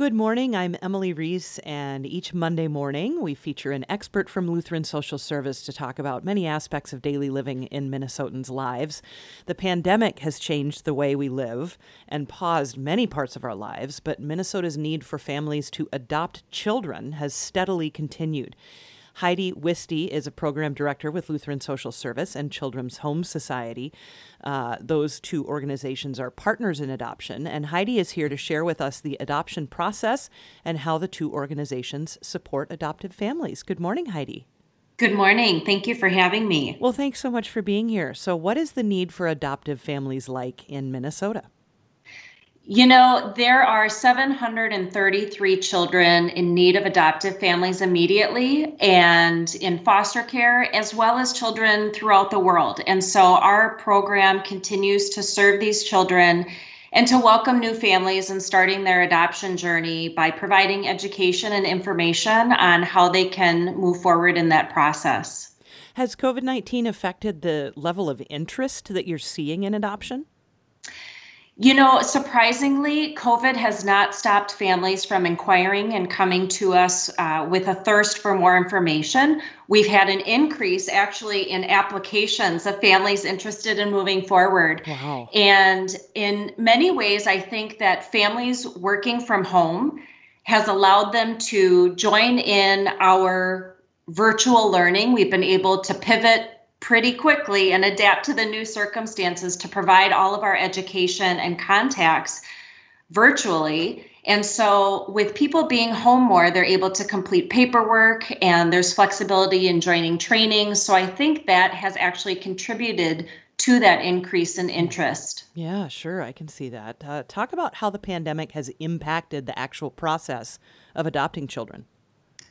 Good morning. I'm Emily Reese, and each Monday morning we feature an expert from Lutheran Social Service to talk about many aspects of daily living in Minnesotans' lives. The pandemic has changed the way we live and paused many parts of our lives, but Minnesota's need for families to adopt children has steadily continued. Heidi Wisty is a program director with Lutheran Social Service and Children's Home Society. Uh, those two organizations are partners in adoption, and Heidi is here to share with us the adoption process and how the two organizations support adoptive families. Good morning, Heidi. Good morning. Thank you for having me. Well, thanks so much for being here. So, what is the need for adoptive families like in Minnesota? You know, there are 733 children in need of adoptive families immediately and in foster care, as well as children throughout the world. And so our program continues to serve these children and to welcome new families and starting their adoption journey by providing education and information on how they can move forward in that process. Has COVID 19 affected the level of interest that you're seeing in adoption? You know, surprisingly, COVID has not stopped families from inquiring and coming to us uh, with a thirst for more information. We've had an increase actually in applications of families interested in moving forward. Wow. And in many ways, I think that families working from home has allowed them to join in our virtual learning. We've been able to pivot pretty quickly and adapt to the new circumstances to provide all of our education and contacts virtually. And so, with people being home more, they're able to complete paperwork and there's flexibility in joining training. So, I think that has actually contributed to that increase in interest. Yeah, sure. I can see that. Uh, talk about how the pandemic has impacted the actual process of adopting children.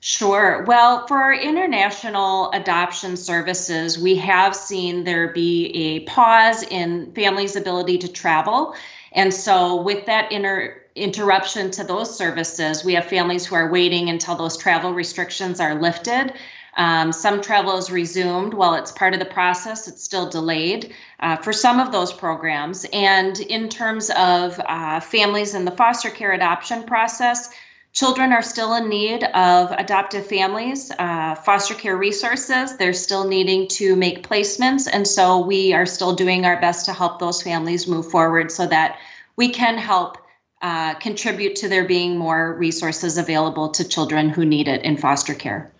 Sure. Well, for our international adoption services, we have seen there be a pause in families' ability to travel. And so, with that inter- interruption to those services, we have families who are waiting until those travel restrictions are lifted. Um, some travel is resumed while it's part of the process, it's still delayed uh, for some of those programs. And in terms of uh, families in the foster care adoption process, Children are still in need of adoptive families, uh, foster care resources. They're still needing to make placements. And so we are still doing our best to help those families move forward so that we can help uh, contribute to there being more resources available to children who need it in foster care.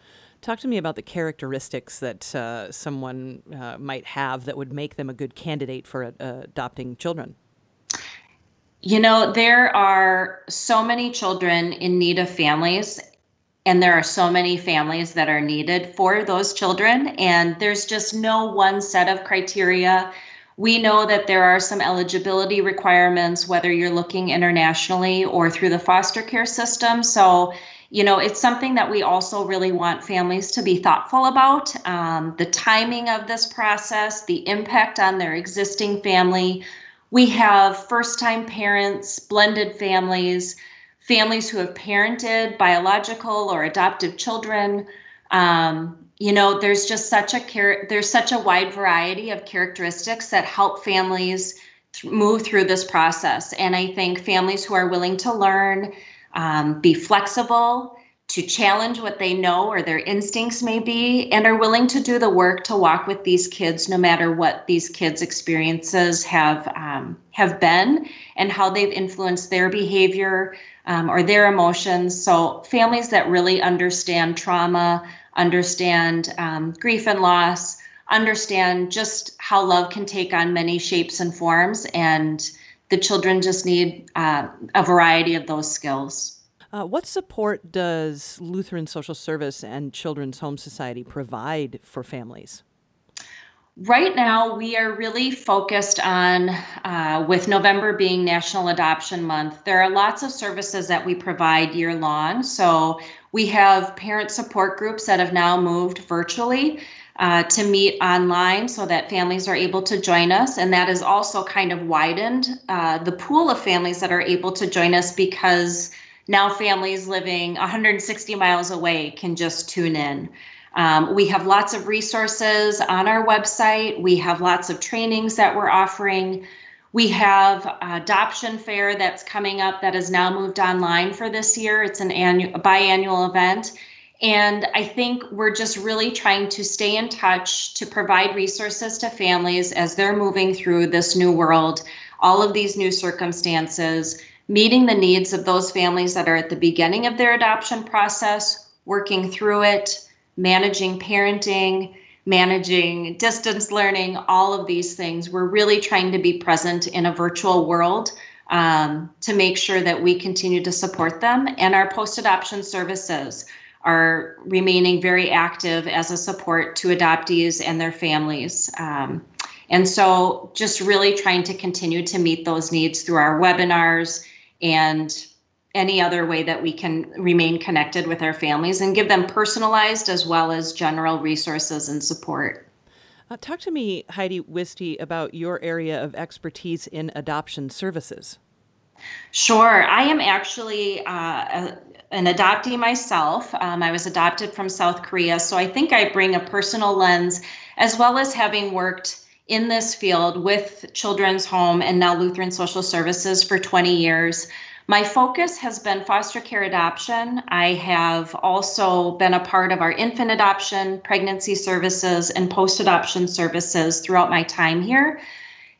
Talk to me about the characteristics that uh, someone uh, might have that would make them a good candidate for uh, adopting children. You know, there are so many children in need of families, and there are so many families that are needed for those children, and there's just no one set of criteria. We know that there are some eligibility requirements, whether you're looking internationally or through the foster care system. So, you know, it's something that we also really want families to be thoughtful about. Um, the timing of this process, the impact on their existing family, we have first time parents, blended families, families who have parented biological or adoptive children. Um, you know, there's just such a char- there's such a wide variety of characteristics that help families th- move through this process. And I think families who are willing to learn, um, be flexible, to challenge what they know or their instincts may be and are willing to do the work to walk with these kids no matter what these kids experiences have um, have been and how they've influenced their behavior um, or their emotions. So families that really understand trauma understand um, grief and loss understand just how love can take on many shapes and forms and the children just need uh, a variety of those skills uh, what support does Lutheran Social Service and Children's Home Society provide for families? Right now, we are really focused on, uh, with November being National Adoption Month, there are lots of services that we provide year long. So we have parent support groups that have now moved virtually. Uh, to meet online so that families are able to join us. And that has also kind of widened uh, the pool of families that are able to join us because now families living 160 miles away can just tune in. Um, we have lots of resources on our website. We have lots of trainings that we're offering. We have adoption fair that's coming up that has now moved online for this year. It's an annual biannual event. And I think we're just really trying to stay in touch to provide resources to families as they're moving through this new world, all of these new circumstances, meeting the needs of those families that are at the beginning of their adoption process, working through it, managing parenting, managing distance learning, all of these things. We're really trying to be present in a virtual world um, to make sure that we continue to support them and our post adoption services are remaining very active as a support to adoptees and their families. Um, and so, just really trying to continue to meet those needs through our webinars and any other way that we can remain connected with our families and give them personalized as well as general resources and support. Uh, talk to me, Heidi Wisty, about your area of expertise in adoption services. Sure. I am actually uh, a, an adoptee myself. Um, I was adopted from South Korea, so I think I bring a personal lens as well as having worked in this field with Children's Home and now Lutheran Social Services for 20 years. My focus has been foster care adoption. I have also been a part of our infant adoption, pregnancy services, and post adoption services throughout my time here.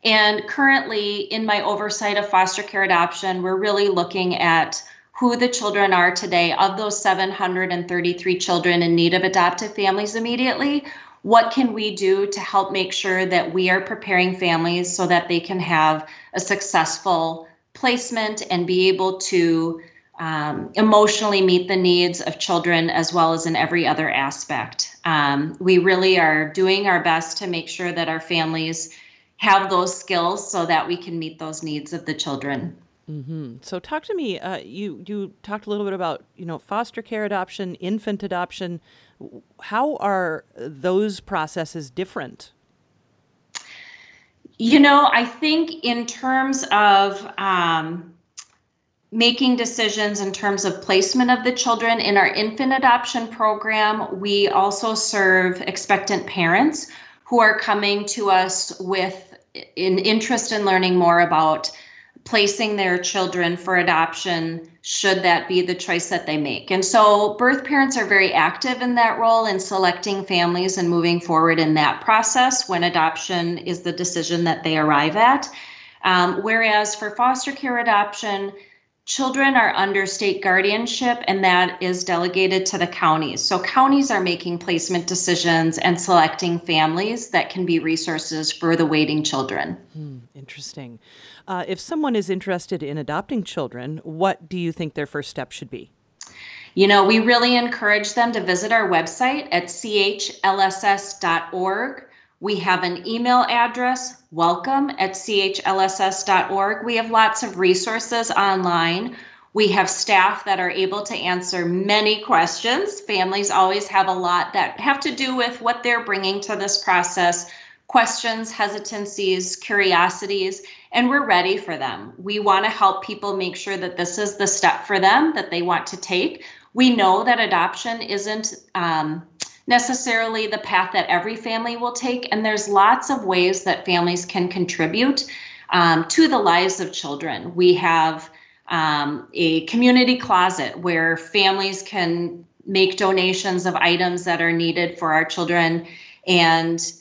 And currently, in my oversight of foster care adoption, we're really looking at who the children are today. Of those 733 children in need of adoptive families immediately, what can we do to help make sure that we are preparing families so that they can have a successful placement and be able to um, emotionally meet the needs of children as well as in every other aspect. Um, we really are doing our best to make sure that our families have those skills so that we can meet those needs of the children. Mm-hmm. So, talk to me. Uh, you you talked a little bit about you know foster care adoption, infant adoption. How are those processes different? You know, I think in terms of um, making decisions in terms of placement of the children in our infant adoption program, we also serve expectant parents who are coming to us with an interest in learning more about placing their children for adoption should that be the choice that they make. And so birth parents are very active in that role in selecting families and moving forward in that process when adoption is the decision that they arrive at. Um, whereas for foster care adoption, children are under state guardianship and that is delegated to the counties. So counties are making placement decisions and selecting families that can be resources for the waiting children. Hmm, interesting. Uh, if someone is interested in adopting children, what do you think their first step should be? You know, we really encourage them to visit our website at chlss.org. We have an email address, welcome at chlss.org. We have lots of resources online. We have staff that are able to answer many questions. Families always have a lot that have to do with what they're bringing to this process questions, hesitancies, curiosities, and we're ready for them. We want to help people make sure that this is the step for them that they want to take. We know that adoption isn't um, necessarily the path that every family will take, and there's lots of ways that families can contribute um, to the lives of children. We have um, a community closet where families can make donations of items that are needed for our children and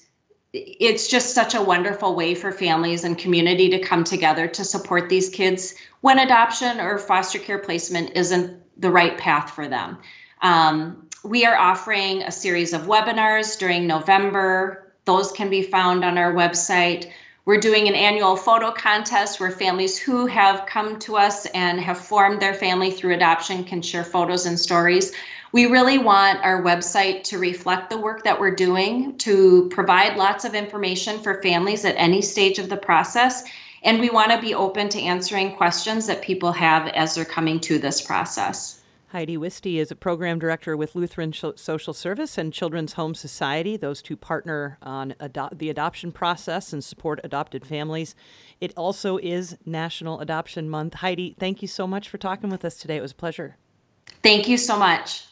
it's just such a wonderful way for families and community to come together to support these kids when adoption or foster care placement isn't the right path for them. Um, we are offering a series of webinars during November. Those can be found on our website. We're doing an annual photo contest where families who have come to us and have formed their family through adoption can share photos and stories we really want our website to reflect the work that we're doing to provide lots of information for families at any stage of the process. And we want to be open to answering questions that people have as they're coming to this process. Heidi Wisty is a program director with Lutheran Social Service and Children's Home Society. Those two partner on the adoption process and support adopted families. It also is National Adoption Month. Heidi, thank you so much for talking with us today. It was a pleasure. Thank you so much.